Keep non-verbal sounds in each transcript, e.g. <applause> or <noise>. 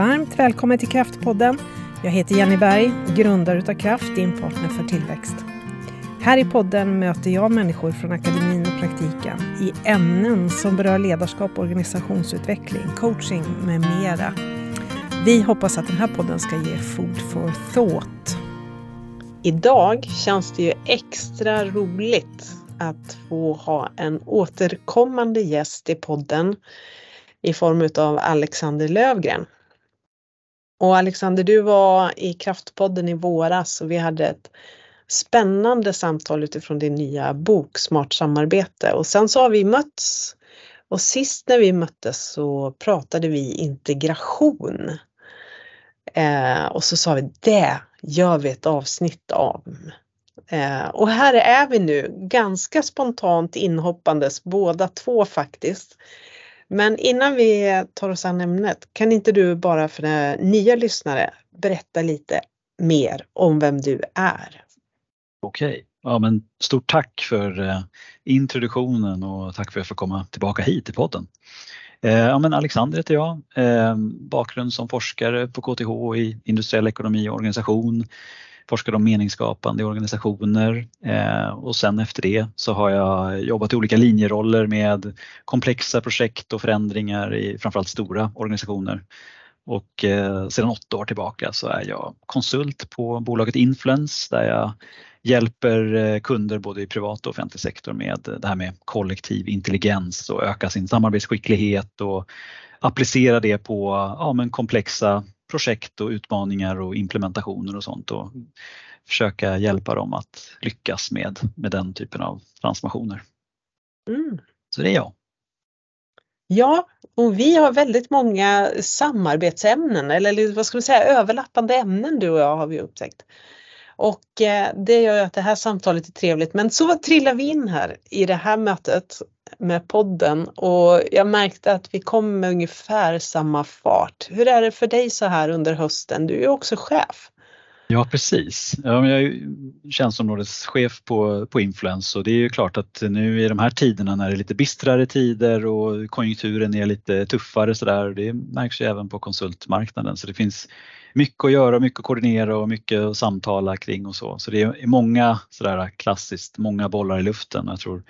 Varmt välkommen till Kraftpodden. Jag heter Jenny Berg, grundare utav Kraft, din partner för tillväxt. Här i podden möter jag människor från akademin och praktiken i ämnen som berör ledarskap, organisationsutveckling, coaching med mera. Vi hoppas att den här podden ska ge food for thought. Idag känns det ju extra roligt att få ha en återkommande gäst i podden i form av Alexander Lövgren. Och Alexander, du var i Kraftpodden i våras och vi hade ett spännande samtal utifrån din nya bok Smart samarbete och sen så har vi mötts och sist när vi möttes så pratade vi integration. Eh, och så sa vi det gör vi ett avsnitt av. Eh, och här är vi nu ganska spontant inhoppandes båda två faktiskt. Men innan vi tar oss an ämnet, kan inte du bara för nya lyssnare berätta lite mer om vem du är? Okej, ja, men stort tack för eh, introduktionen och tack för att jag får komma tillbaka hit till podden. Eh, ja, men Alexander heter jag, eh, bakgrund som forskare på KTH i industriell ekonomi och organisation forskade om meningsskapande i organisationer eh, och sen efter det så har jag jobbat i olika linjeroller med komplexa projekt och förändringar i framförallt stora organisationer. Och eh, sedan åtta år tillbaka så är jag konsult på bolaget Influence där jag hjälper eh, kunder både i privat och offentlig sektor med det här med kollektiv intelligens och öka sin samarbetsskicklighet och applicera det på ja, men komplexa projekt och utmaningar och implementationer och sånt och försöka hjälpa dem att lyckas med, med den typen av transformationer. Mm. Så det är jag. Ja, och vi har väldigt många samarbetsämnen eller vad ska vi säga överlappande ämnen du och jag har vi upptäckt. Och eh, det gör ju att det här samtalet är trevligt. Men så trillar vi in här i det här mötet med podden och jag märkte att vi kom med ungefär samma fart. Hur är det för dig så här under hösten? Du är ju också chef. Ja precis. jag är tjänsteområdeschef på, på Influence och det är ju klart att nu i de här tiderna när det är lite bistrare tider och konjunkturen är lite tuffare sådär, det märks ju även på konsultmarknaden så det finns mycket att göra, mycket att koordinera och mycket att samtala kring och så. Så det är många sådär klassiskt, många bollar i luften och jag tror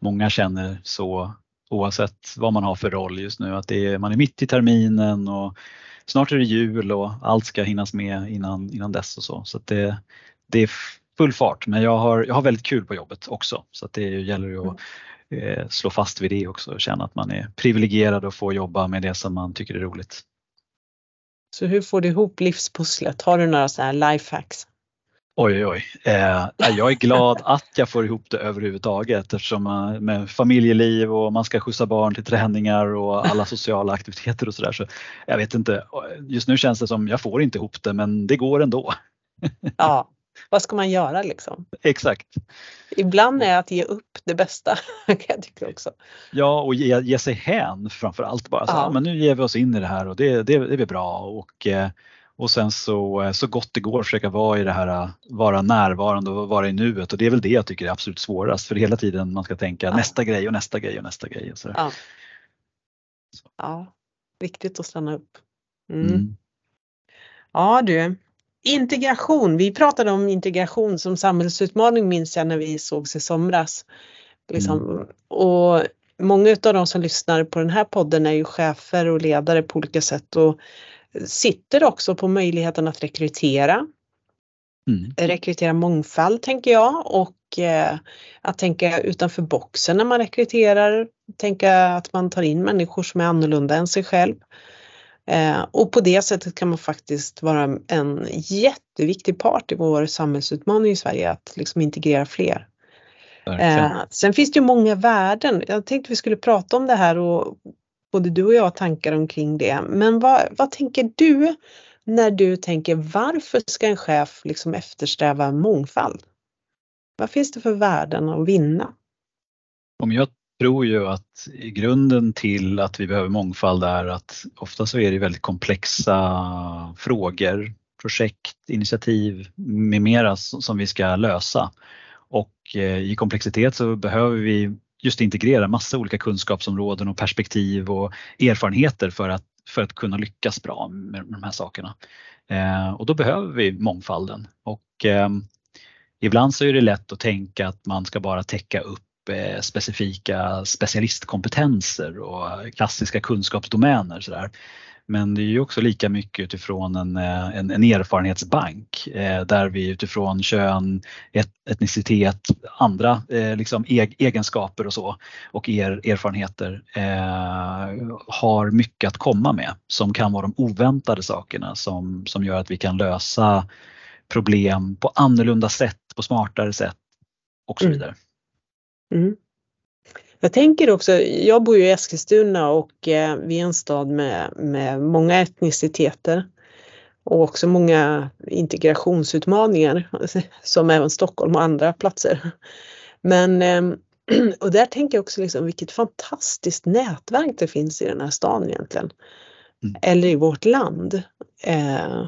många känner så oavsett vad man har för roll just nu att är, man är mitt i terminen och snart är det jul och allt ska hinnas med innan, innan dess och så. Så det, det är full fart men jag har, jag har väldigt kul på jobbet också så det gäller ju att eh, slå fast vid det också och känna att man är privilegierad och får jobba med det som man tycker är roligt. Så hur får du ihop livspusslet? Har du några sådana här lifehacks? Oj, oj. Eh, jag är glad att jag får ihop det överhuvudtaget eftersom man, med familjeliv och man ska skjutsa barn till träningar och alla sociala aktiviteter och sådär. Så jag vet inte, just nu känns det som jag får inte ihop det men det går ändå. Ja, vad ska man göra liksom? Exakt. Ibland är att ge upp det bästa <laughs> kan jag tycka också. Ja och ge, ge sig hän framför allt bara. Så, ja. men nu ger vi oss in i det här och det, det, det är bra och, eh, och sen så, eh, så gott det går försöka vara i det här, eh, vara närvarande och vara i nuet och det är väl det jag tycker är absolut svårast för hela tiden man ska tänka ja. nästa grej och nästa grej och nästa grej. Och så. Ja. ja, viktigt att stanna upp. Mm. Mm. Ja du, Integration, vi pratade om integration som samhällsutmaning minns jag när vi sågs i somras. Liksom. Mm. Och många av de som lyssnar på den här podden är ju chefer och ledare på olika sätt och sitter också på möjligheten att rekrytera. Mm. Rekrytera mångfald tänker jag och eh, att tänka utanför boxen när man rekryterar. Tänka att man tar in människor som är annorlunda än sig själv. Eh, och på det sättet kan man faktiskt vara en jätteviktig part i vår samhällsutmaning i Sverige att liksom integrera fler. Eh, sen finns det ju många värden. Jag tänkte vi skulle prata om det här och både du och jag tankar omkring det. Men vad, vad tänker du när du tänker varför ska en chef liksom eftersträva mångfald? Vad finns det för värden att vinna? Om jag tror ju att grunden till att vi behöver mångfald är att ofta så är det väldigt komplexa frågor, projekt, initiativ med mera som vi ska lösa. Och eh, i komplexitet så behöver vi just integrera massa olika kunskapsområden och perspektiv och erfarenheter för att för att kunna lyckas bra med, de här sakerna. Eh, och då behöver vi mångfalden och eh, ibland så är det lätt att tänka att man ska bara täcka upp eh, specifika specialistkompetenser och klassiska kunskapsdomäner. Så där. Men det är ju också lika mycket utifrån en, eh, en, en erfarenhetsbank eh, där vi utifrån kön, et, etnicitet, andra eh, liksom e, egenskaper och så och er, erfarenheter eh, har mycket att komma med som kan vara de oväntade sakerna som, som gör att vi kan lösa problem på annorlunda sätt, på smartare sätt och så mm. vidare. Mm. Mm. Jag tänker också, jag bor ju i Eskilstuna och eh, vi är en stad med, med många etniciteter och också många integrationsutmaningar <laughs> som även Stockholm och andra platser. Men eh, <clears throat> och där tänker jag också liksom vilket fantastiskt nätverk det finns i den här stan egentligen. Mm. Eller i vårt land. Eh,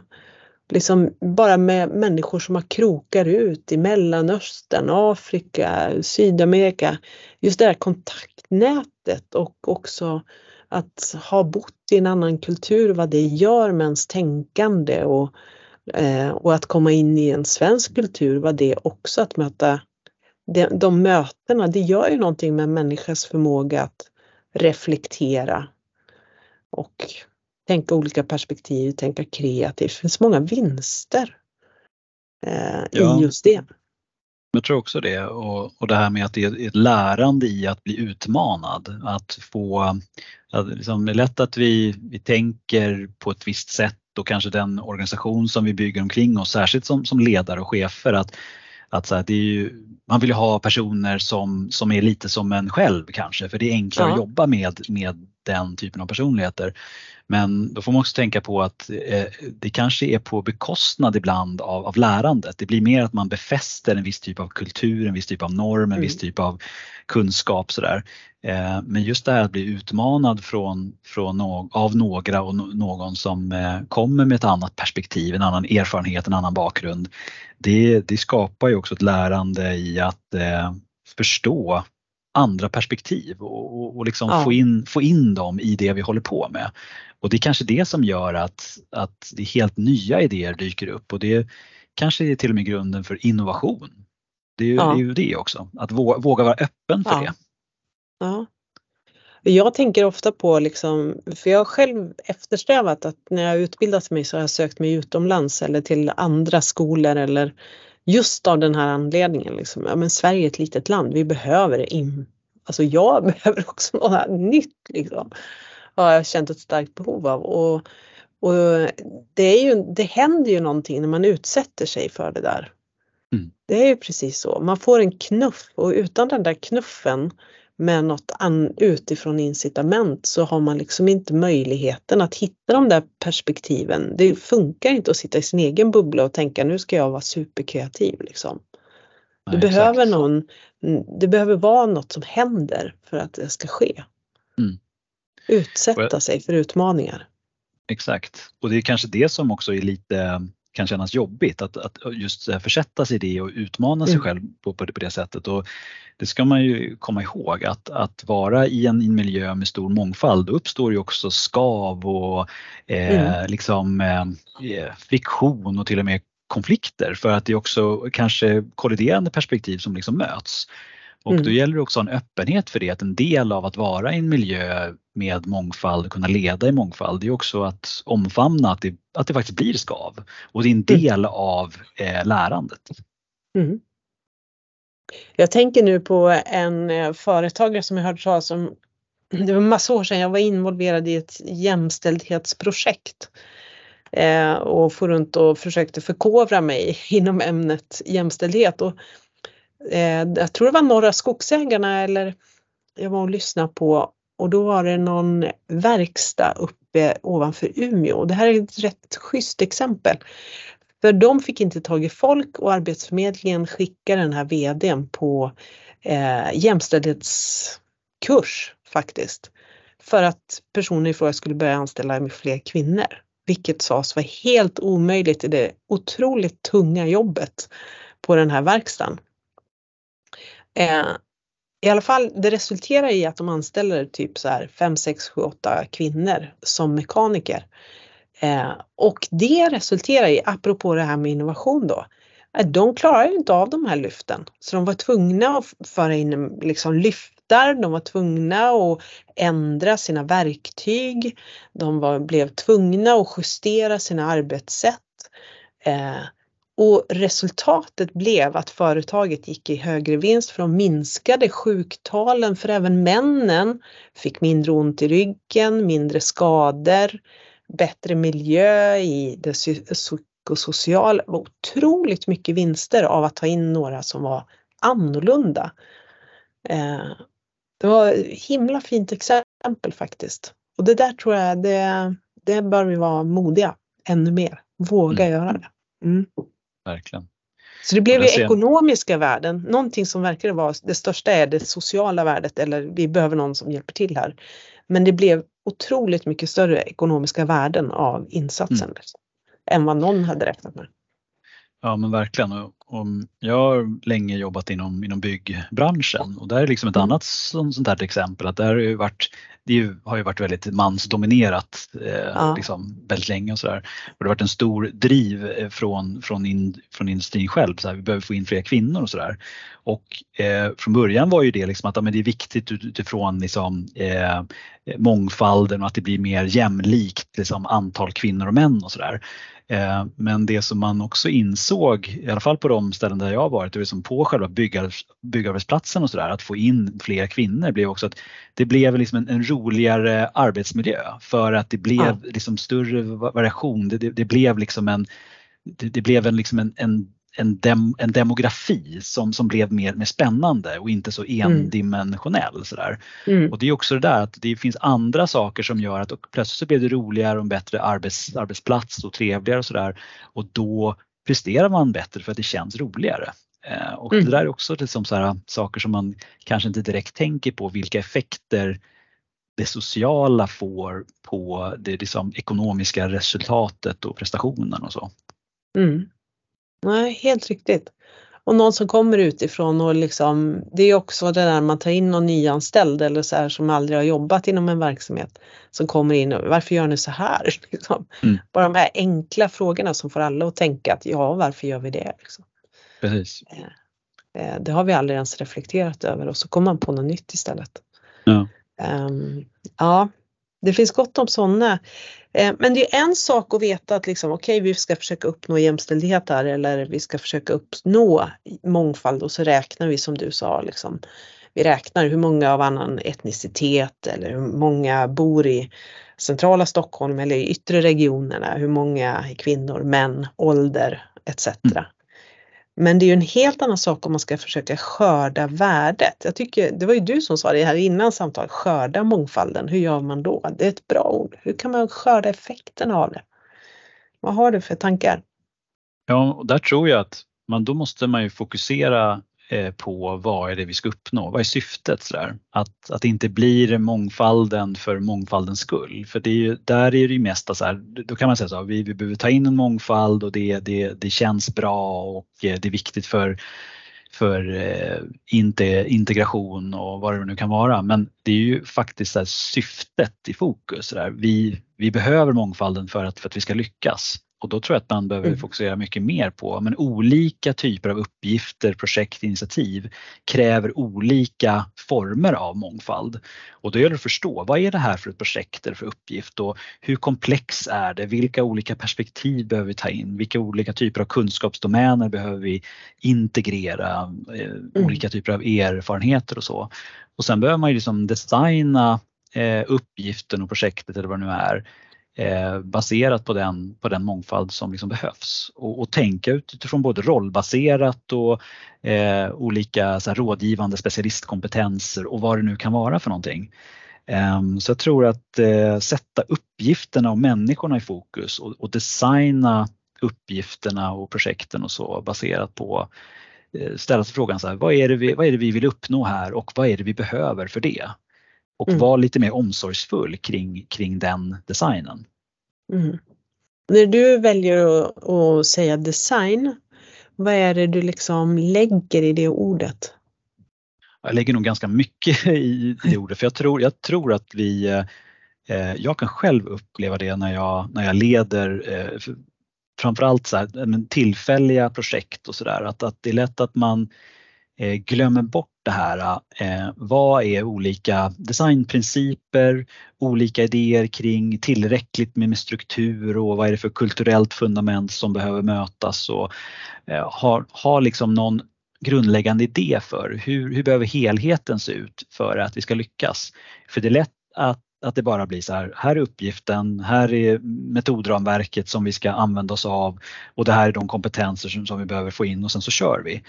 liksom bara med människor som har krokar ut i Mellanöstern, Afrika, Sydamerika. Just det här kontaktnätet och också att ha bott i en annan kultur, vad det gör med ens tänkande och, eh, och att komma in i en svensk kultur, vad det också att möta de, de mötena, det gör ju någonting med människans förmåga att reflektera och tänka olika perspektiv, tänka kreativt. Det finns många vinster eh, ja. i just det. Jag tror också det och, och det här med att det är ett lärande i att bli utmanad. Att få, att liksom, det är lätt att vi, vi tänker på ett visst sätt och kanske den organisation som vi bygger omkring oss, särskilt som, som ledare och chefer, att, att så här, det är ju, man vill ha personer som, som är lite som en själv kanske, för det är enklare ja. att jobba med, med den typen av personligheter. Men då får man också tänka på att eh, det kanske är på bekostnad ibland av, av lärandet. Det blir mer att man befäster en viss typ av kultur, en viss typ av norm, en mm. viss typ av kunskap sådär. Eh, men just det här att bli utmanad från, från no av några och no någon som eh, kommer med ett annat perspektiv, en annan erfarenhet, en annan bakgrund. Det, det skapar ju också ett lärande i att förstå andra perspektiv och, och, och liksom ja. få, in, få in dem i det vi håller på med. Och det är kanske det som gör att, att det helt nya idéer dyker upp och det kanske är till och med grunden för innovation. Det är ju, ja. det, är ju det också, att våga, vara öppen för ja. det. Ja. Jag tänker ofta på liksom, för jag har själv eftersträvat att när jag utbildat mig så har jag sökt mig utomlands eller till andra skolor eller just av den här anledningen. Liksom. Ja, men Sverige är ett litet land, vi behöver in, alltså jag <laughs> behöver också något nytt. Liksom har jag känt ett starkt behov av. Och, och det, är ju, det händer ju någonting när man utsätter sig för det där. Mm. Det är ju precis så. Man får en knuff och utan den där knuffen med något an, utifrån incitament så har man liksom inte möjligheten att hitta de där perspektiven. Det funkar inte att sitta i sin egen bubbla och tänka nu ska jag vara superkreativ. Liksom. Du Nej, behöver någon, det behöver vara något som händer för att det ska ske. Mm. Utsätta sig för utmaningar. Exakt och det är kanske det som också är lite kan kännas jobbigt att, att just försätta sig i det och utmana sig mm. själv på, på, det, på det sättet. Och det ska man ju komma ihåg att, att vara i en, en miljö med stor mångfald då uppstår ju också skav och eh, mm. liksom, eh, friktion och till och med konflikter för att det är också kanske kolliderande perspektiv som liksom möts. Och mm. då gäller det också en öppenhet för det, att en del av att vara i en miljö med mångfald kunna leda i mångfald, det är också att omfamna att det, att det faktiskt blir skav. Och det är en mm. del mm. av eh, lärandet. Mm. Jag tänker nu på en eh, företagare som jag hört talas om. Det var massa år sedan jag var involverad i ett jämställdhetsprojekt eh, och for runt och försökte förkovra mig <laughs> inom ämnet jämställdhet. Och Eh, jag tror det var Norra Skogsägarna eller jag var och lyssnade på och då var det någon verkstad uppe ovanför Umeå. Det här är ett rätt schysst exempel. För de fick inte tag i folk och Arbetsförmedlingen skickade den här VDn på eh, jämställdhetskurs faktiskt. För att personen i fråga skulle börja anställa med fler kvinnor. Vilket sades vara helt omöjligt i det otroligt tunga jobbet på den här verkstaden. Eh, i alla fall, det resulterar i att de anställer typ så här 5, 6, 7, 8 kvinnor som mekaniker. Eh, och det resulterar i, apropå det här med innovation då, att de klarar ju inte av de här lyften. Så de var tvungna att föra in liksom lyftar, de var tvungna att ändra sina verktyg, de var, blev tvungna att justera sina arbetssätt. Eh, och resultatet blev att företaget gick i högre vinst för de minskade sjuktalen för även männen fick mindre ont i ryggen, mindre skador, bättre miljö i det psykosociala. Otroligt mycket vinster av att ta in några som var annorlunda. Eh, det var ett himla fint exempel faktiskt. Och det där tror jag, det, det bör vi vara modiga ännu mer. Våga mm. göra det. Mm verkligen. Så det blev ju ser... ekonomiska värden. Någonting som verkar vara det största är det sociala värdet eller vi behöver någon som hjälper till här. Men det blev otroligt mycket större ekonomiska värden av insatsen mm. liksom, än vad någon hade räknat med. Ja men verkligen. Och jag har länge jobbat inom, inom byggbranschen och där är liksom ett mm. annat sånt, sånt här exempel att där har ju varit det har ju varit väldigt mansdominerat eh, ja. liksom, väldigt länge och sådär. Och det har varit en stor driv eh, från, från, in, från industrin själv, så här, vi behöver få in fler kvinnor och sådär. Och eh, från början var ju det liksom att ja, men det är viktigt utifrån liksom, eh, mångfalden och att det blir mer jämlikt liksom, antal kvinnor och män och sådär. Eh, men det som man också insåg, i alla fall på de ställen där jag har varit, och liksom på själva byggarbetsplatsen och sådär, att få in fler kvinnor blev också att det blev liksom en, en roligare arbetsmiljö för att det blev ja. liksom större variation. Det, det, det blev liksom en det, det blev en, liksom en, en en, dem, en demografi som, som blev mer, mer spännande och inte så mm. endimensionell. Mm. Sådär. Mm. Och det är också det där att det finns andra saker som gör att plötsligt så blev det roligare och en bättre arbets, arbetsplats och trevligare och sådär. Och då presterar man bättre för att det känns roligare. Eh, och mm. det där är också liksom så här, saker som man kanske inte direkt tänker på vilka effekter det sociala får på det liksom ekonomiska resultatet och prestationen och så. Mm. Nej, helt riktigt. Och någon som kommer utifrån och liksom, det är också det där man tar in någon nyanställd eller så här som aldrig har jobbat inom en verksamhet som kommer in och varför gör ni så här? <laughs> Liksom. Mm. Bara de här enkla frågorna som får alla att tänka att ja, varför gör vi det? Liksom. Precis. Eh, eh, det har vi aldrig ens reflekterat över och så kommer man på något nytt istället. Ja. Um, ja, det finns gott om sådana. Eh, men det är en sak att veta att liksom, okej, okay, vi ska försöka uppnå jämställdhet här eller vi ska försöka uppnå mångfald och så räknar vi som du sa, liksom, vi räknar hur många av annan etnicitet eller hur många bor i centrala Stockholm eller i yttre regionerna, hur många är kvinnor, män, ålder etc. Mm. Men det är ju en helt annan sak om man ska försöka skörda värdet. Jag tycker, det var ju du som sa det här innan samtalet, skörda mångfalden. Hur gör man då? Det är ett bra ord. Hur kan man skörda effekten av det? Vad har du för tankar? Ja, och där tror jag att man, då måste man ju fokusera Eh, på vad är det vi ska uppnå, vad är syftet? Så där? Att, att det inte blir mångfalden för mångfaldens skull. För det är ju, där är det ju mesta så här, då kan man säga så här, vi, vi behöver ta in en mångfald och det, det, det känns bra och eh, det är viktigt för för eh, inte, integration och vad det nu kan vara. Men det är ju faktiskt så syftet i fokus. Så där. Vi, vi behöver mångfalden för att, för att vi ska lyckas. Och då tror jag att man behöver mm. fokusera mycket mer på men olika typer av uppgifter, projekt, initiativ kräver olika former av mångfald. Och då gäller det att förstå vad är det här för ett projekt eller för uppgift och hur komplex är det? Vilka olika perspektiv behöver vi ta in? Vilka olika typer av kunskapsdomäner behöver vi integrera? Eh, mm. Olika typer av erfarenheter och så. Och sen behöver man ju liksom designa eh, uppgiften och projektet eller vad det nu är eh, baserat på den, på den mångfald som liksom behövs och, och tänka utifrån både rollbaserat och eh, olika så här, rådgivande specialistkompetenser och vad det nu kan vara för någonting. Ehm, så jag tror att eh, sätta uppgifterna och människorna i fokus och, och, designa uppgifterna och projekten och så baserat på eh, ställa sig frågan så här, vad är, det vi, vad är det vi vill uppnå här och vad är det vi behöver för det? Och mm. vara lite mer omsorgsfull kring, kring den designen. Mm. När du väljer att, att, säga design, vad är det du liksom lägger i det ordet? jag lägger nog ganska mycket <laughs> i det ordet för jag tror, jag tror att vi eh, jag kan själv uppleva det när jag, när jag leder eh, framförallt så här, tillfälliga projekt och sådär att, att det är lätt att man Eh, glömmer bort det här. Eh, vad är olika designprinciper, olika idéer kring tillräckligt med, struktur och vad är det för kulturellt fundament som behöver mötas och eh, har, har liksom någon grundläggande idé för hur, hur behöver helheten se ut för att vi ska lyckas. För det är lätt att att det bara blir så här, här är uppgiften, här är metodramverket som vi ska använda oss av och det här är de kompetenser som, som vi behöver få in och sen så kör vi.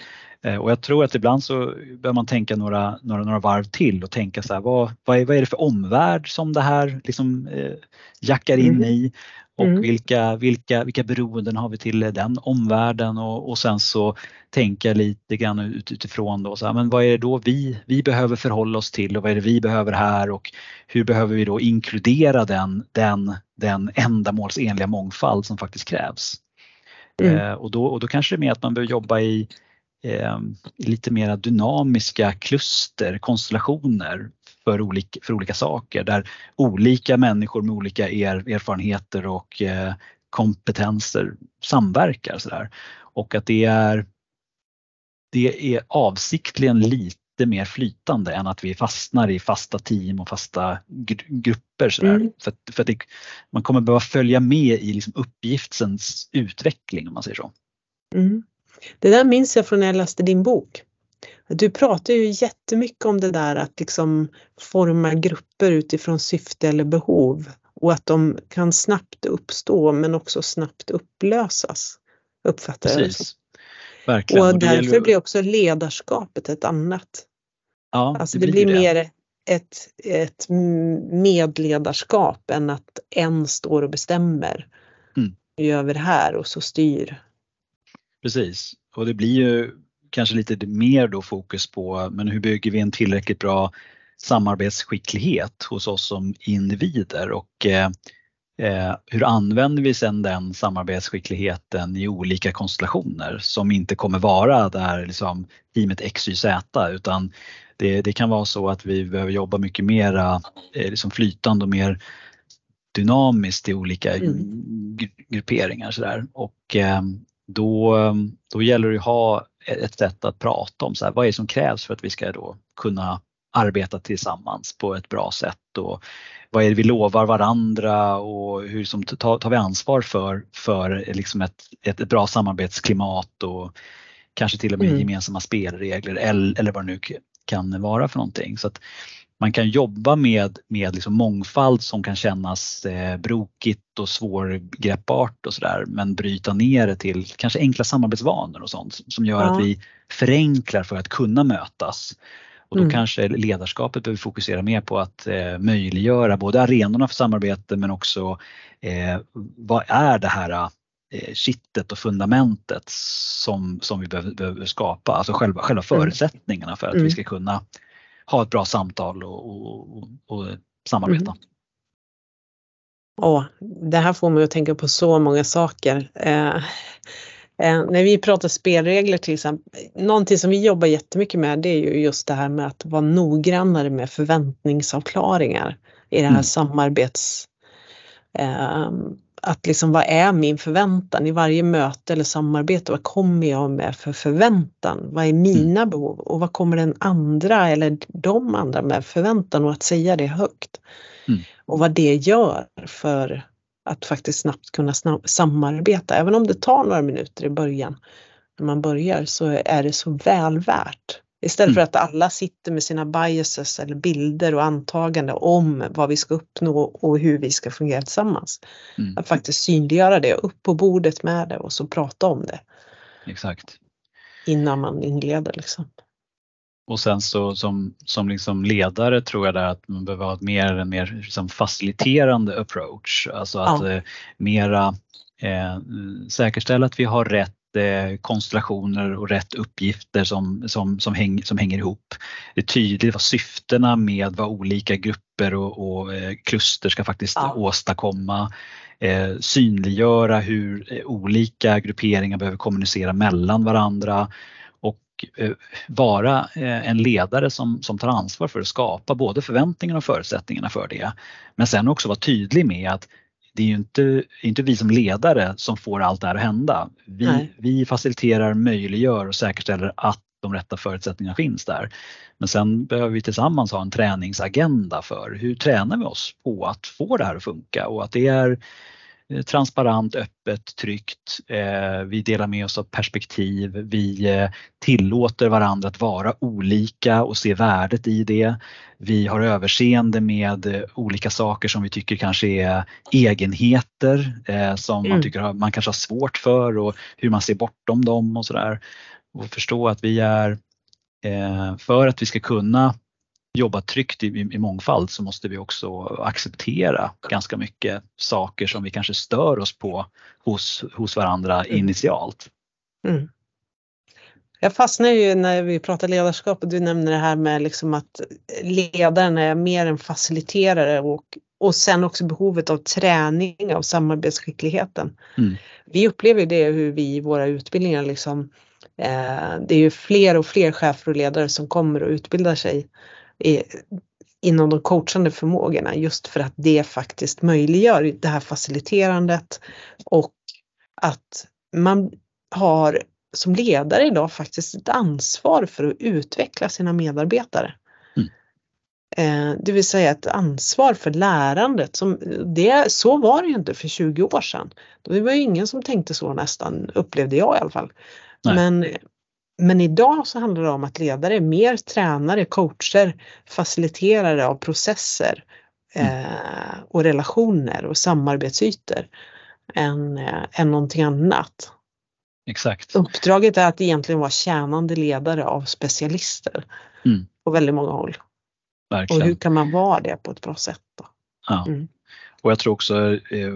Eh, och jag tror att ibland så behöver man tänka några, några, några varv till och tänka så här, vad, vad, är, vad är det för omvärld som det här liksom, eh, jackar in mm. i? Och mm. vilka, vilka, vilka beroenden har vi till den omvärlden och, och sen så tänka lite grann ut, utifrån då, så här, men vad är det då vi, vi behöver förhålla oss till och vad är det vi behöver här och hur behöver vi då inkludera den, den, den ändamålsenliga mångfald som faktiskt krävs. Mm. Eh, och, då, och då kanske det är mer att man behöver jobba i eh, lite mera dynamiska kluster, konstellationer för olika, för olika saker där olika människor med olika er, erfarenheter och eh, kompetenser samverkar. Så där. Och att det är, det är avsiktligen lite mer flytande än att vi fastnar i fasta team och fasta grupper. Så mm. För, för att det, man kommer behöva följa med i liksom uppgiftens utveckling om man säger så. Mm. Det där minns jag från när jag läste din bok. Du pratar ju jättemycket om det där att liksom forma grupper utifrån syfte eller behov och att de kan snabbt uppstå men också snabbt upplösas. Uppfattar Precis. jag det som. Verkligen. Och, och därför blir också ledarskapet ett annat. Ja, alltså det, det blir, det. mer ett, ett medledarskap än att en står och bestämmer. Mm. Nu gör vi det här och så styr. Precis och det blir ju kanske lite mer då fokus på men hur bygger vi en tillräckligt bra samarbetsskicklighet hos oss som individer och eh, eh hur använder vi sedan den samarbetsskickligheten i olika konstellationer som inte kommer vara där liksom teamet XYZ utan det, det kan vara så att vi behöver jobba mycket mera eh, liksom flytande och mer dynamiskt i olika mm. grupperingar. Så där. Och eh, då, då gäller det att ha ett sätt att prata om så här, vad är det som krävs för att vi ska då kunna arbeta tillsammans på ett bra sätt och vad är det vi lovar varandra och hur som tar, vi ansvar för, för liksom ett, ett, ett, bra samarbetsklimat och kanske till och med mm. gemensamma spelregler eller, eller vad det nu kan vara för någonting. Så att man kan jobba med, med liksom mångfald som kan kännas eh, brokigt och svårgreppbart och sådär men bryta ner det till kanske enkla samarbetsvanor och sånt som gör ja. att vi förenklar för att kunna mötas. Och då mm. kanske ledarskapet behöver fokusera mer på att eh, möjliggöra både arenorna för samarbete men också eh, vad är det här eh, kittet och fundamentet som, som vi behöver, behöver skapa, alltså själva, själva mm. förutsättningarna för att mm. vi ska kunna ha ett bra samtal och, och, och samarbeta. Mm. Åh, det här får mig att tänka på så många saker. Eh, eh, när vi pratar spelregler till exempel, någonting som vi jobbar jättemycket med det är ju just det här med att vara noggrannare med förväntningsavklaringar i det här mm. samarbets eh, att liksom vad är min förväntan i varje möte eller samarbete? Vad kommer jag med för förväntan? Vad är mina mm. behov och vad kommer den andra eller de andra med förväntan och att säga det högt? Mm. Och vad det gör för att faktiskt snabbt kunna snabb, samarbeta. Även om det tar några minuter i början när man börjar så är det så väl värt Istället mm. för att alla sitter med sina biases eller bilder och antaganden om vad vi ska uppnå och hur vi ska fungera tillsammans. Mm. Att faktiskt synliggöra det, upp på bordet med det och så prata om det. Exakt. Innan man inleder liksom. Och sen så som, som liksom ledare tror jag att man behöver ha ett mer, en mer liksom faciliterande approach. Alltså att ja. eh, mera eh, säkerställa att vi har rätt konstellationer och rätt uppgifter som, som, som, häng, som hänger ihop. Det är tydligt vad syftena med vad olika grupper och, och eh, kluster ska faktiskt ja. åstadkomma. Eh, synliggöra hur eh, olika grupperingar behöver kommunicera mellan varandra och eh, vara eh, en ledare som, som tar ansvar för att skapa både förväntningarna och förutsättningarna för det. Men sen också vara tydlig med att det är ju inte, inte vi som ledare som får allt det här att hända. Vi, vi faciliterar, möjliggör och säkerställer att de rätta förutsättningarna finns där. Men sen behöver vi tillsammans ha en träningsagenda för hur tränar vi oss på att få det här att funka och att det är transparent, öppet, tryggt. Eh, vi delar med oss av perspektiv. Vi eh, tillåter varandra att vara olika och se värdet i det. Vi har överseende med olika saker som vi tycker kanske är egenheter som mm. man tycker man kanske har svårt för och hur man ser bortom dem och sådär. Och förstå att vi är, för att vi ska kunna jobba tryggt i, i, mångfald så måste vi också acceptera ganska mycket saker som vi kanske stör oss på hos, hos varandra mm. initialt. Mm. Jag fastnar ju när vi pratar ledarskap och du nämner det här med liksom att ledaren är mer en faciliterare och, och sen också behovet av träning av samarbetsskickligheten. Mm. Vi upplever det hur vi i våra utbildningar liksom eh, det är ju fler och fler chefer och ledare som kommer och utbildar sig inom de coachande förmågorna just för att det faktiskt möjliggör det här faciliterandet och att man har som ledare idag faktiskt ett ansvar för att utveckla sina medarbetare. Mm. Eh, det vill säga ett ansvar för lärandet. Som det, så var det ju inte för 20 år sedan. Det var ju ingen som tänkte så nästan, upplevde jag i alla fall. Nej. Men men idag så handlar det om att ledare är mer tränare, coacher, faciliterare av processer mm. eh, och relationer och samarbetsytor än, eh, än någonting annat. Exakt. Uppdraget är att egentligen vara tjänande ledare av specialister mm. på väldigt många håll. Verkligen. Och hur kan man vara det på ett bra sätt? Då? Ja. Mm. Och jag tror också eh,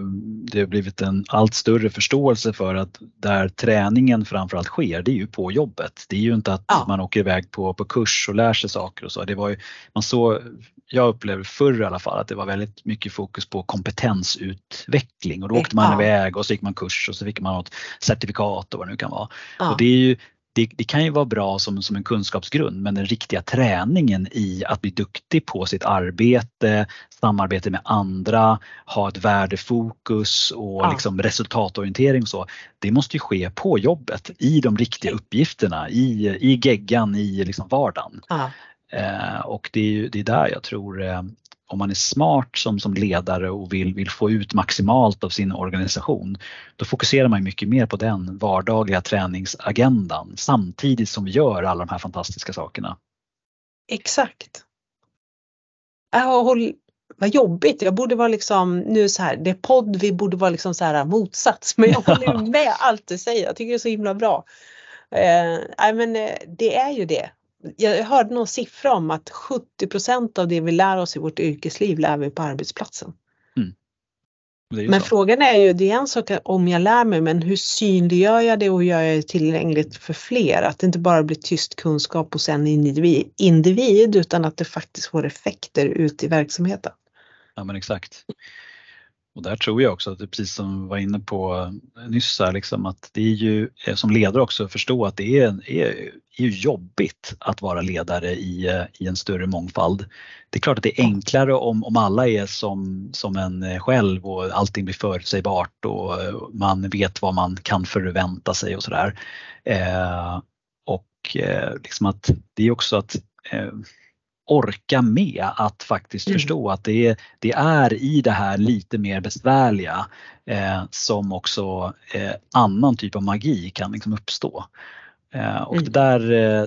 det har blivit en allt större förståelse för att där träningen framförallt sker, det är ju på jobbet. Det är ju inte att ja. man åker iväg på, på kurs och lär sig saker och så. Det var ju, man så, jag upplevde förr i alla fall att det var väldigt mycket fokus på kompetensutveckling och då åkte man ja. iväg och så gick man kurs och så fick man något certifikat och vad det nu kan vara. Ja. Och det är ju det, det, kan ju vara bra som, som en kunskapsgrund men den riktiga träningen i att bli duktig på sitt arbete, samarbete med andra, ha ett värdefokus och ja. liksom resultatorientering och så. Det måste ju ske på jobbet i de riktiga uppgifterna, i, i geggan, i liksom vardagen. Ja. Eh, och det är, det är där jag tror eh, om man är smart som, som ledare och vill, vill få ut maximalt av sin organisation, då fokuserar man mycket mer på den vardagliga träningsagendan samtidigt som vi gör alla de här fantastiska sakerna. Exakt. Håll, vad jobbigt, jag borde vara liksom, nu så här, det är podd, vi borde vara liksom så här motsats, men jag håller <laughs> med allt du säger, jag tycker det är så himla bra. Eh, men eh, det är ju det jag hörde någon siffra om att 70% av det vi lär oss i vårt yrkesliv lär vi på arbetsplatsen. Mm. Men så. frågan är ju, det är en sak om jag lär mig, men hur synliggör jag det och hur gör jag det tillgängligt för fler? Att det inte bara blir tyst kunskap hos en individ, individ utan att det faktiskt får effekter ut i verksamheten. Ja men exakt. Och där tror jag också att det precis som vi var inne på nyss här, liksom att det är ju eh, som ledare också att förstå att det är, är, är jobbigt att vara ledare i, eh, i en större mångfald. Det är klart att det är enklare om, om alla är som, som en eh, själv och allting blir förutsägbart och man vet vad man kan förvänta sig och sådär. Eh, och eh, liksom att det är också att eh, orka med att faktiskt mm. förstå att det är, det är i det här lite mer besvärliga eh, som också eh, annan typ av magi kan liksom uppstå. Eh, och mm. det där eh,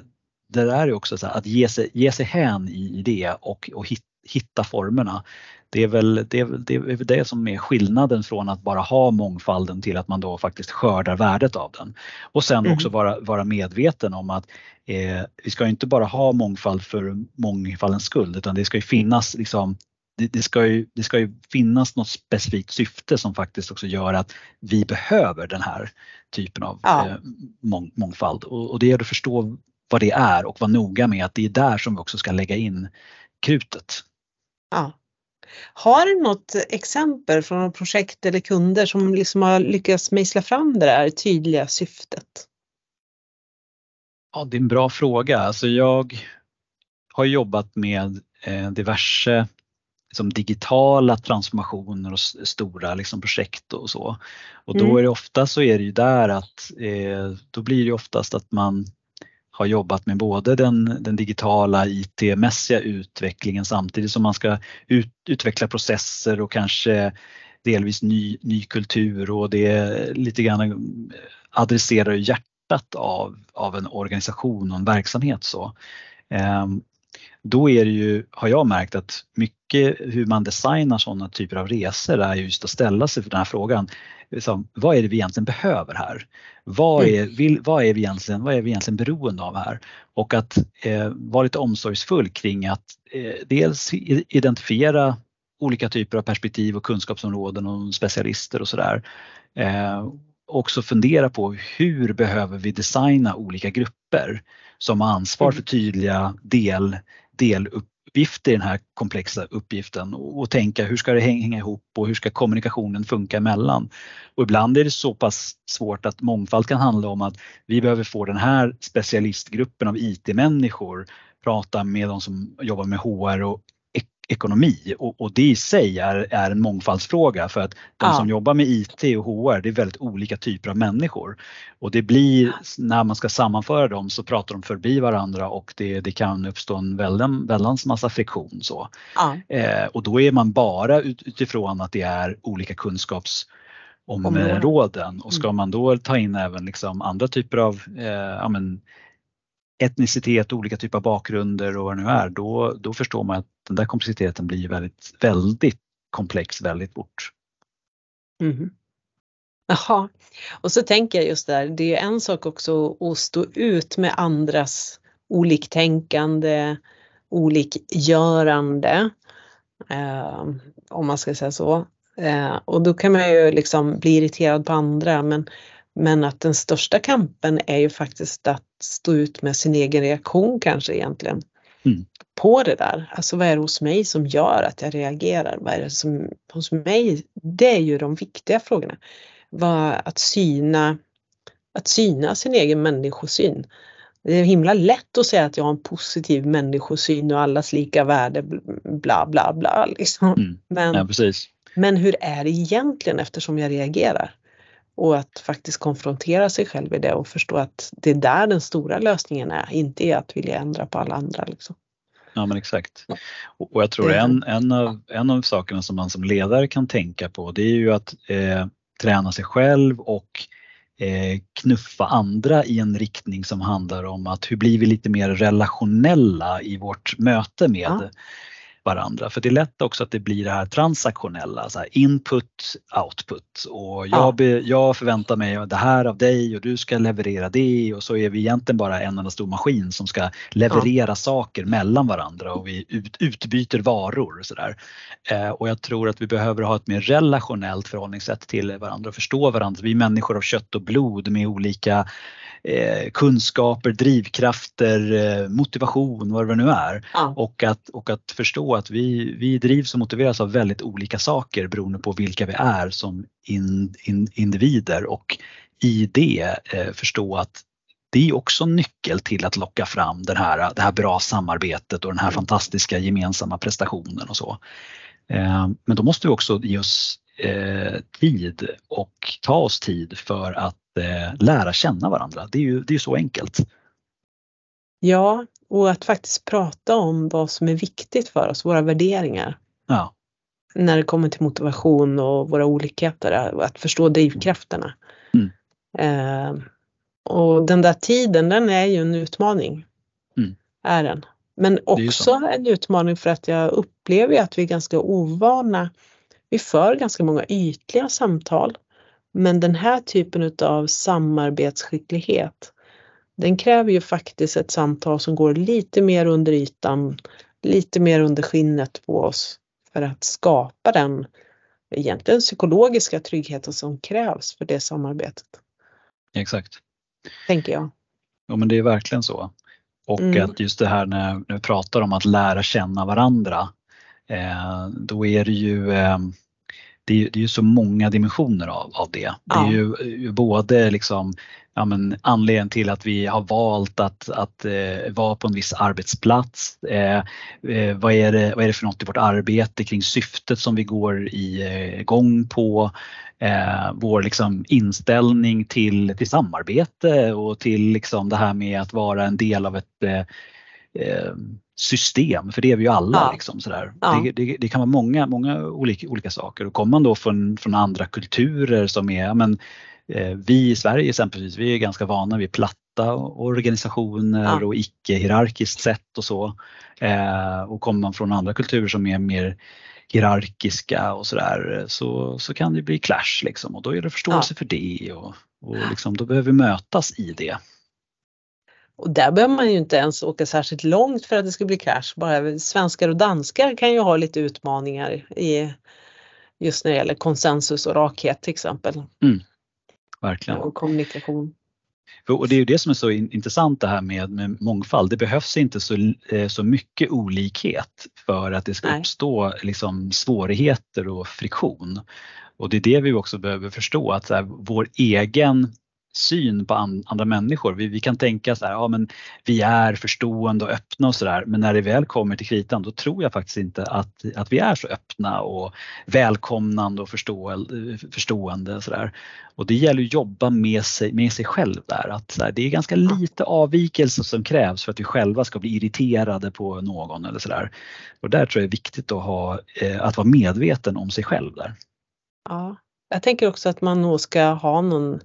det där är också så att ge sig, ge sig hän i det och, och hitta formerna. Det är, väl, det, det är det som är skillnaden från att bara ha mångfalden till att man då faktiskt skördar värdet av den. Och sen mm. också vara, vara medveten om att eh, vi ska inte bara ha mångfald för mångfaldens skull utan det ska ju finnas liksom det, det, ska ju, det ska ju finnas något specifikt syfte som faktiskt också gör att vi behöver den här typen av ja. eh, mång, mångfald och, och det är att förstå vad det är och vara noga med att det är där som vi också ska lägga in krutet. Ja. Har du något exempel från projekt eller kunder som liksom har lyckats mejsla fram det där tydliga syftet? Ja, det är en bra fråga. Alltså jag har jobbat med eh, diverse liksom digitala transformationer och stora liksom projekt och så. Och då mm. är det ofta så är det ju där att eh, då blir det oftast att man har jobbat med både den, den digitala IT-mässiga utvecklingen samtidigt som man ska ut, utveckla processer och kanske delvis ny, ny kultur och det lite grann adresserar hjärtat av, av en organisation och en verksamhet. Så. Ehm, då är det ju, har jag märkt att mycket hur man designar sådana typer av resor är just att ställa sig för den här frågan. Liksom, vad är det vi egentligen behöver här? Vad mm. är, vill, vad, är vi egentligen, vad är vi egentligen beroende av här? Och att eh, vara lite omsorgsfull kring att eh, dels identifiera olika typer av perspektiv och kunskapsområden och specialister och sådär. Eh, också fundera på hur behöver vi designa olika grupper som har ansvar för mm. tydliga del, deluppgifter i den här komplexa uppgiften och, och tänka hur ska det hänga ihop och hur ska kommunikationen funka emellan. Och ibland är det så pass svårt att mångfald kan handla om att vi behöver få den här specialistgruppen av IT-människor prata med de som jobbar med HR och ekonomi och, och det i sig är, är en mångfaldsfråga för att de ja. som jobbar med IT och HR det är väldigt olika typer av människor. Och det blir, när man ska sammanföra dem så pratar de förbi varandra och det, det kan uppstå en väldans massa friktion. Så. Ja. Eh, och då är man bara ut, utifrån att det är olika kunskapsområden och ska man då ta in även liksom andra typer av eh, ja, men, etnicitet, olika typer av bakgrunder och vad det nu är, då, då förstår man att den där komplexiteten blir väldigt, väldigt komplex väldigt fort. Mm. Jaha, och så tänker jag just där, det är en sak också att stå ut med andras oliktänkande, olikgörande, eh, om man ska säga så. Eh, och då kan man ju liksom bli irriterad på andra men men att den största kampen är ju faktiskt att stå ut med sin egen reaktion kanske egentligen. Mm. På det där. Alltså vad är det hos mig som gör att jag reagerar? Vad är det som hos mig? Det är ju de viktiga frågorna. Vad, att syna att syna sin egen människosyn. Det är himla lätt att säga att jag har en positiv människosyn och allas lika värde bla bla bla. Liksom. Mm. Men, ja, men hur är det egentligen eftersom jag reagerar? Och att faktiskt konfrontera sig själv i det och förstå att det är där den stora lösningen är, inte i att vilja ändra på alla andra. Liksom. Ja men exakt. Och jag tror en, en, av, en av sakerna som man som ledare kan tänka på det är ju att eh, träna sig själv och eh, knuffa andra i en riktning som handlar om att hur blir vi lite mer relationella i vårt möte med ja varandra. För det är lätt också att det blir det här transaktionella, så här input, output och jag, ja. be, jag förväntar mig det här av dig och du ska leverera det och så är vi egentligen bara en enda stor maskin som ska leverera ja. saker mellan varandra och vi ut, utbyter varor och sådär. Eh, och jag tror att vi behöver ha ett mer relationellt förhållningssätt till varandra och förstå varandra. Vi är människor av kött och blod med olika eh, kunskaper, drivkrafter, eh, motivation, vad det nu är. Ja. Och, att, och att förstå att vi, vi drivs och motiveras av väldigt olika saker beroende på vilka vi är som in, in, individer och i det eh, förstå att det är också nyckel till att locka fram den här, det här bra samarbetet och den här fantastiska gemensamma prestationen och så. Eh, men då måste vi också ge oss eh, tid och ta oss tid för att eh, lära känna varandra. Det är ju det är så enkelt. Ja, och att faktiskt prata om vad som är viktigt för oss, våra värderingar. Ja. När det kommer till motivation och våra olikheter, att förstå drivkrafterna. Mm. Eh, och den där tiden, den är ju en utmaning. Mm. Är den. Men också en utmaning för att jag upplever att vi är ganska ovana. Vi för ganska många ytliga samtal men den här typen av samarbetsskicklighet, den kräver ju faktiskt ett samtal som går lite mer under ytan, lite mer under skinnet på oss för att skapa den egentligen psykologiska tryggheten som krävs för det samarbetet. Exakt. Tänker jag. Ja men det är verkligen så. Och mm. att just det här när, vi pratar om att lära känna varandra, då är det ju eh, det är, det är ju så många dimensioner av, av det. Det är ju både liksom ja, men, anledningen till att vi har valt att, att eh, vara på en viss arbetsplats. Eh, eh, vad, är det, vad är det för något i vårt arbete kring syftet som vi går igång på? Eh, vår liksom, inställning till, till samarbete och till liksom, det här med att vara en del av ett eh, eh system, för det är vi ju alla. Ja. Liksom, sådär. Ja. Det, det, det, kan vara många, många olika, olika saker och kommer man då från, från andra kulturer som är, men, eh, vi i Sverige exempelvis, vi är ganska vana vid platta organisationer och icke-hierarkiskt sätt och så. Eh, och kommer man från andra kulturer som är mer hierarkiska och sådär så, så kan det bli clash liksom och då är det förståelse för det och, och liksom, då behöver vi mötas i det. Och där behöver man ju inte ens åka särskilt långt för att det ska bli crash. Bara svenskar och danskar kan ju ha lite utmaningar i just när det gäller konsensus och rakhet till exempel. Mm. Verkligen. Och kommunikation. Och det är ju det som är så intressant det här med, med mångfald. Det behövs inte så, eh, så mycket olikhet för att det ska Nej. uppstå liksom, svårigheter och friktion. Och det är det vi också behöver förstå att här, vår egen syn på an, andra människor. Vi, vi, kan tänka så här, ja men vi är förstående och öppna och sådär men när det väl kommer till kritan då tror jag faktiskt inte att, att vi är så öppna och välkomnande och förstå, förstående. Och, så där. och det gäller att jobba med sig, med sig själv där. Att här, det är ganska lite avvikelse som krävs för att vi själva ska bli irriterade på någon eller sådär. Och där tror jag det är viktigt att, ha, eh, att vara medveten om sig själv där. Ja, jag tänker också att man nog ska ha någon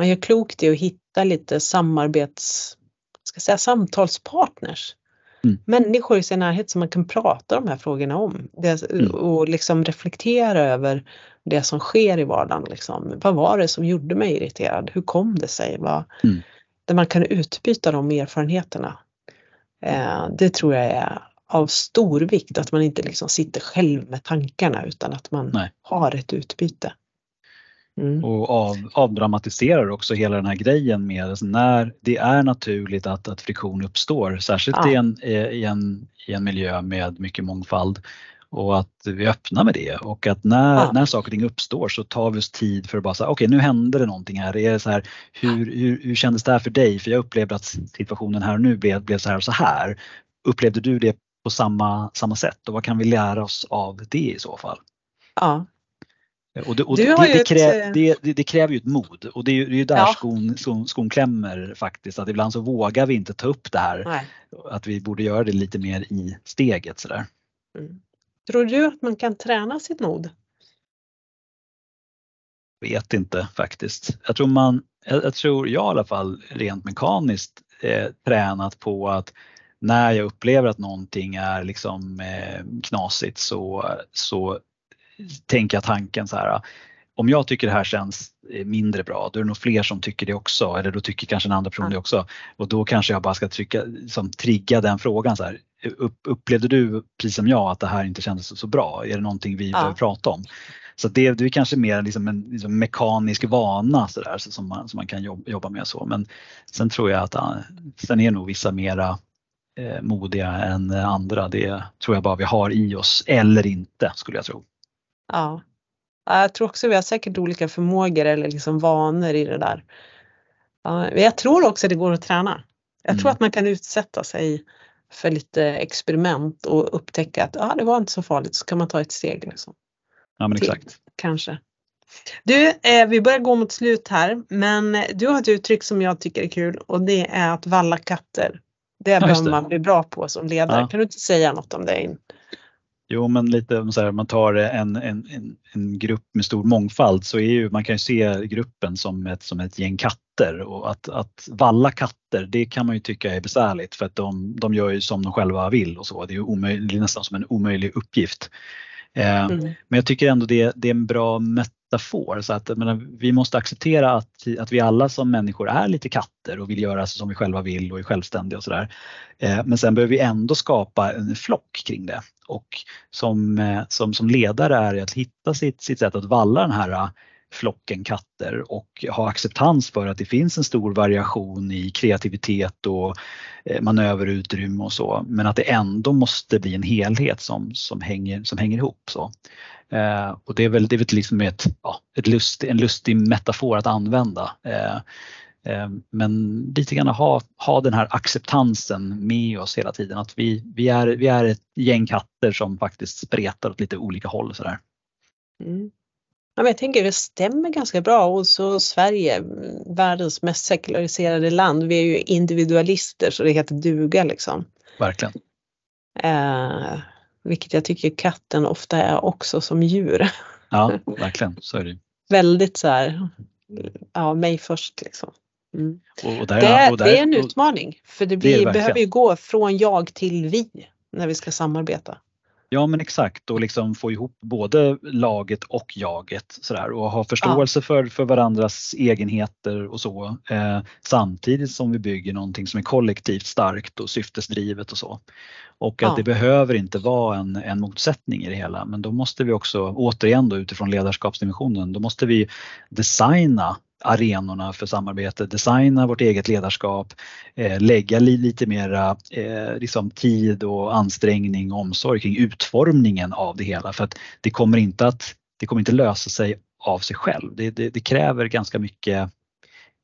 man gör klokt i att hitta lite samarbets, ska säga samtalspartners. Mm. Människor i sin närhet som man kan prata de här frågorna om det, mm. och liksom reflektera över det som sker i vardagen. Liksom. Vad var det som gjorde mig irriterad? Hur kom det sig? Vad, mm. Där man kan utbyta de erfarenheterna. Eh, det tror jag är av stor vikt att man inte liksom sitter själv med tankarna utan att man Nej. har ett utbyte. Mm. Och av, avdramatiserar också hela den här grejen med alltså när det är naturligt att, att friktion uppstår, särskilt ja. i, en, i, en, i en miljö med mycket mångfald och att vi är öppna med det och att när, ja. när saker och ting uppstår så tar vi oss tid för att bara säga okej okay, nu hände det någonting här. Är det så här hur, hur, hur kändes det här för dig? För jag upplevde att situationen här och nu blev, blev så här och så här. Upplevde du det på samma, samma sätt och vad kan vi lära oss av det i så fall? Ja, och det, och det, det, krä, det, det, kräver ju ett mod och det är ju där ja. skon, skon, skon klämmer faktiskt. Att ibland så vågar vi inte ta upp det här. Nej. Att vi borde göra det lite mer i steget sådär. Mm. Tror du att man kan träna sitt mod? Vet inte faktiskt. Jag tror man, jag, jag tror jag i alla fall rent mekaniskt eh, tränat på att när jag upplever att någonting är liksom eh, knasigt så, så tänker jag tanken så här, om jag tycker det här känns eh, mindre bra, då är det nog fler som tycker det också eller då tycker kanske en andra person det också. Och då kanske jag bara ska trycka, som trigga den frågan så här. upplevde du precis som jag att det här inte kändes så bra? Är det någonting vi ja. behöver prata om? Så det, det är kanske mer liksom en liksom mekanisk vana så där, som, man, som man kan jobba med så. Men sen tror jag att sen är nog vissa mera eh, modiga än andra. Det tror jag bara vi har i oss eller inte skulle jag tro. Ja. Jag tror också vi har säkert olika förmågor eller liksom vanor i det där. Ja, jag tror också det går att träna. Jag tror mm. att man kan utsätta sig för lite experiment och upptäcka att ah, det var inte så farligt så kan man ta ett steg. Liksom. Ja men exakt. Till, kanske. Du, eh, vi börjar gå mot slut här men du har ett uttryck som jag tycker är kul och det är att valla katter. Det ja, behöver man bli bra på som ledare. Ja. Kan du inte säga något om det? Jo, men lite så här, man tar en, en, en, grupp med stor mångfald så är ju, man kan ju se gruppen som ett, som ett gäng katter och att, att valla katter det kan man ju tycka är besvärligt för att de, de gör ju som de själva vill och så. Det är ju omöjligt, nästan som en omöjlig uppgift. Eh, mm. Men jag tycker ändå det, det är en bra metafor så att menar, vi måste acceptera att, att vi alla som människor är lite katter och vill göra som vi själva vill och är självständiga och sådär. Eh, men sen behöver vi ändå skapa en flock kring det och som, eh, som, som ledare är det att hitta sitt, sitt sätt att valla den här eh, flocken katter och ha acceptans för att det finns en stor variation i kreativitet och eh, manöverutrymme och så men att det ändå måste bli en helhet som, som, hänger, som hänger ihop. Så. Eh, och det är väl, det är väl liksom ett, ja, ett lust, en lustig metafor att använda. Eh, eh, men lite grann ha, ha den här acceptansen med oss hela tiden att vi, vi, är, vi är ett gäng katter som faktiskt spretar åt lite olika håll. Sådär. Mm. Ja, men jag tänker det stämmer ganska bra och så Sverige, världens mest sekulariserade land, vi är ju individualister så det heter duga liksom. Verkligen. Eh, vilket jag tycker katten ofta är också som djur. Ja, <laughs> verkligen, så är det. Väldigt så här, ja mig först liksom. Mm. Och, och där, det, är, och där, det är en utmaning för det, blir, det behöver ju gå från jag till vi när vi ska samarbeta. Ja men exakt och liksom få ihop både laget och jaget sådär och ha förståelse ja. för, för varandras egenheter och så eh, samtidigt som vi bygger någonting som är kollektivt starkt och syftesdrivet och så. Och att ja. det behöver inte vara en, en motsättning i det hela men då måste vi också återigen då utifrån ledarskapsdimensionen då måste vi designa arenorna för samarbete, designa vårt eget ledarskap, eh, lägga li, lite mera eh, liksom tid och ansträngning och omsorg kring utformningen av det hela för att det kommer inte att det kommer inte lösa sig av sig själv. Det, det, det kräver ganska mycket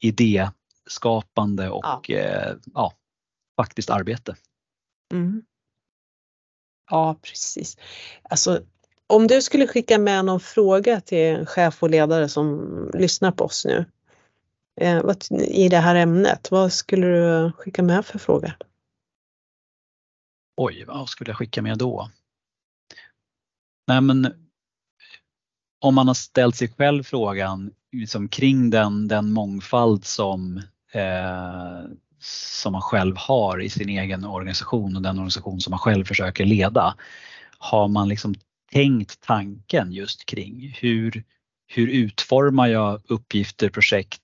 idéskapande och ja. Eh, ja faktiskt arbete. Mm. Ja precis. Alltså om du skulle skicka med någon fråga till en chef och ledare som lyssnar på oss nu eh, i det här ämnet, vad skulle du skicka med för fråga? Oj, vad skulle jag skicka med då? Nej men om man har ställt sig själv frågan liksom kring den, den mångfald som, eh, som man själv har i sin egen organisation och den organisation som man själv försöker leda. Har man liksom tänkt tanken just kring hur, hur utformar jag uppgifter, projekt,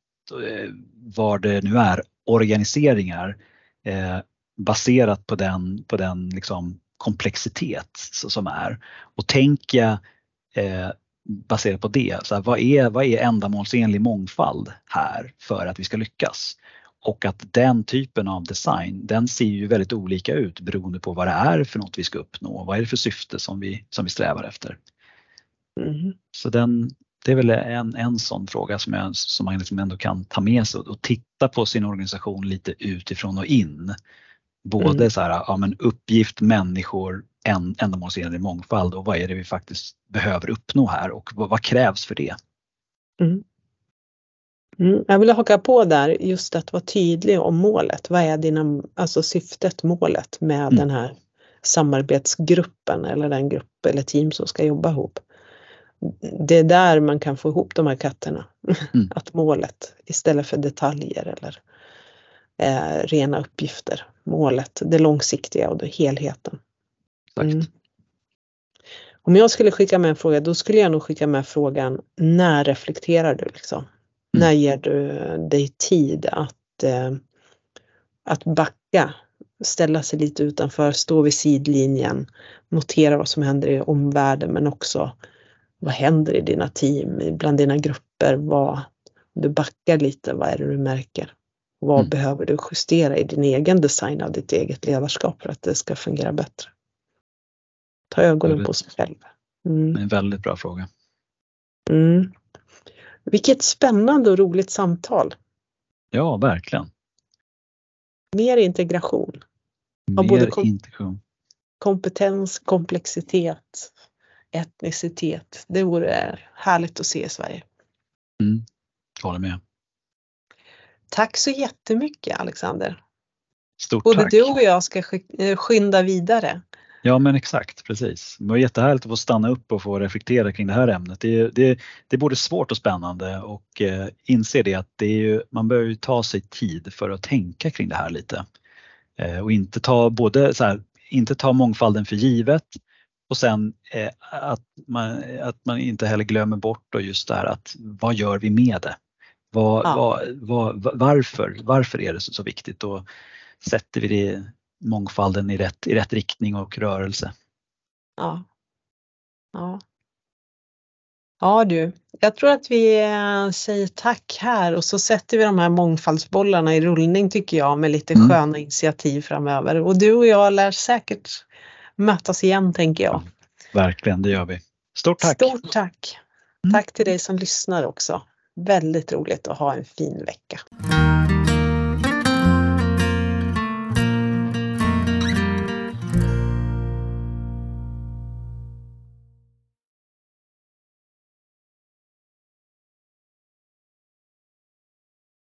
eh, vad det nu är, organiseringar eh, baserat på den, på den liksom komplexitet som är. Och tänker eh, baserat på det, så här, vad, är, vad är ändamålsenlig mångfald här för att vi ska lyckas? Och att den typen av design, den ser ju väldigt olika ut beroende på vad det är för något vi ska uppnå. Vad är det för syfte som vi, som vi strävar efter? Mm. Så den, det är väl en, en sån fråga som, jag, som man liksom ändå kan ta med sig och titta på sin organisation lite utifrån och in. Både mm. så här, ja, men uppgift, människor, en, ändamålsenlig mångfald och vad är det vi faktiskt behöver uppnå här och vad, vad krävs för det? Mm. Mm, jag vill haka på där just att vara tydlig om målet. Vad är dina, alltså syftet, målet med mm. den här samarbetsgruppen eller den grupp eller team som ska jobba ihop. Det är där man kan få ihop de här katterna. Mm. <laughs> att målet istället för detaljer eller eh, rena uppgifter. Målet, det långsiktiga och det helheten. Mm. Om jag skulle skicka med en fråga, då skulle jag nog skicka med frågan när reflekterar du? Liksom? Mm. När ger du dig tid att, eh, att backa, ställa sig lite utanför, stå vid sidlinjen, notera vad som händer i omvärlden men också vad händer i dina team, bland dina grupper, vad, du backar lite, vad är det du märker? Vad mm. behöver du justera i din egen design av ditt eget ledarskap för att det ska fungera bättre? Ta ögonen väldigt, på sig själv. Mm. En väldigt bra fråga. Mm. Vilket spännande och roligt samtal. Ja, verkligen. Mer integration. Mer både kom integration. kompetens, komplexitet, etnicitet. Det vore härligt att se i Sverige. Mm, håller med. Tack så jättemycket Alexander. Stort Både tack. du och jag ska eh, skynda vidare. Ja men exakt, precis. Det var jättehärligt att få stanna upp och få reflektera kring det här ämnet. Det, det, det är både svårt och spännande och eh, inse det att det är ju, man behöver ju ta sig tid för att tänka kring det här lite. Eh, och inte ta både så här, inte ta mångfalden för givet och sen eh, att, man, att man inte heller glömmer bort då just det här att vad gör vi med det? Vad, ja. vad, vad, varför, varför är det så, så viktigt? Och sätter vi det mångfalden i rätt, i rätt riktning och rörelse. Ja. Ja. Ja du, jag tror att vi eh, säger tack här och så sätter vi de här mångfaldsbollarna i rullning tycker jag med lite mm. sköna initiativ framöver. Och du och jag lär säkert mötas igen tänker jag. Ja, verkligen, det gör vi. Stort tack! Stort tack! Mm. Tack till dig som lyssnar också. Väldigt roligt att ha en fin vecka.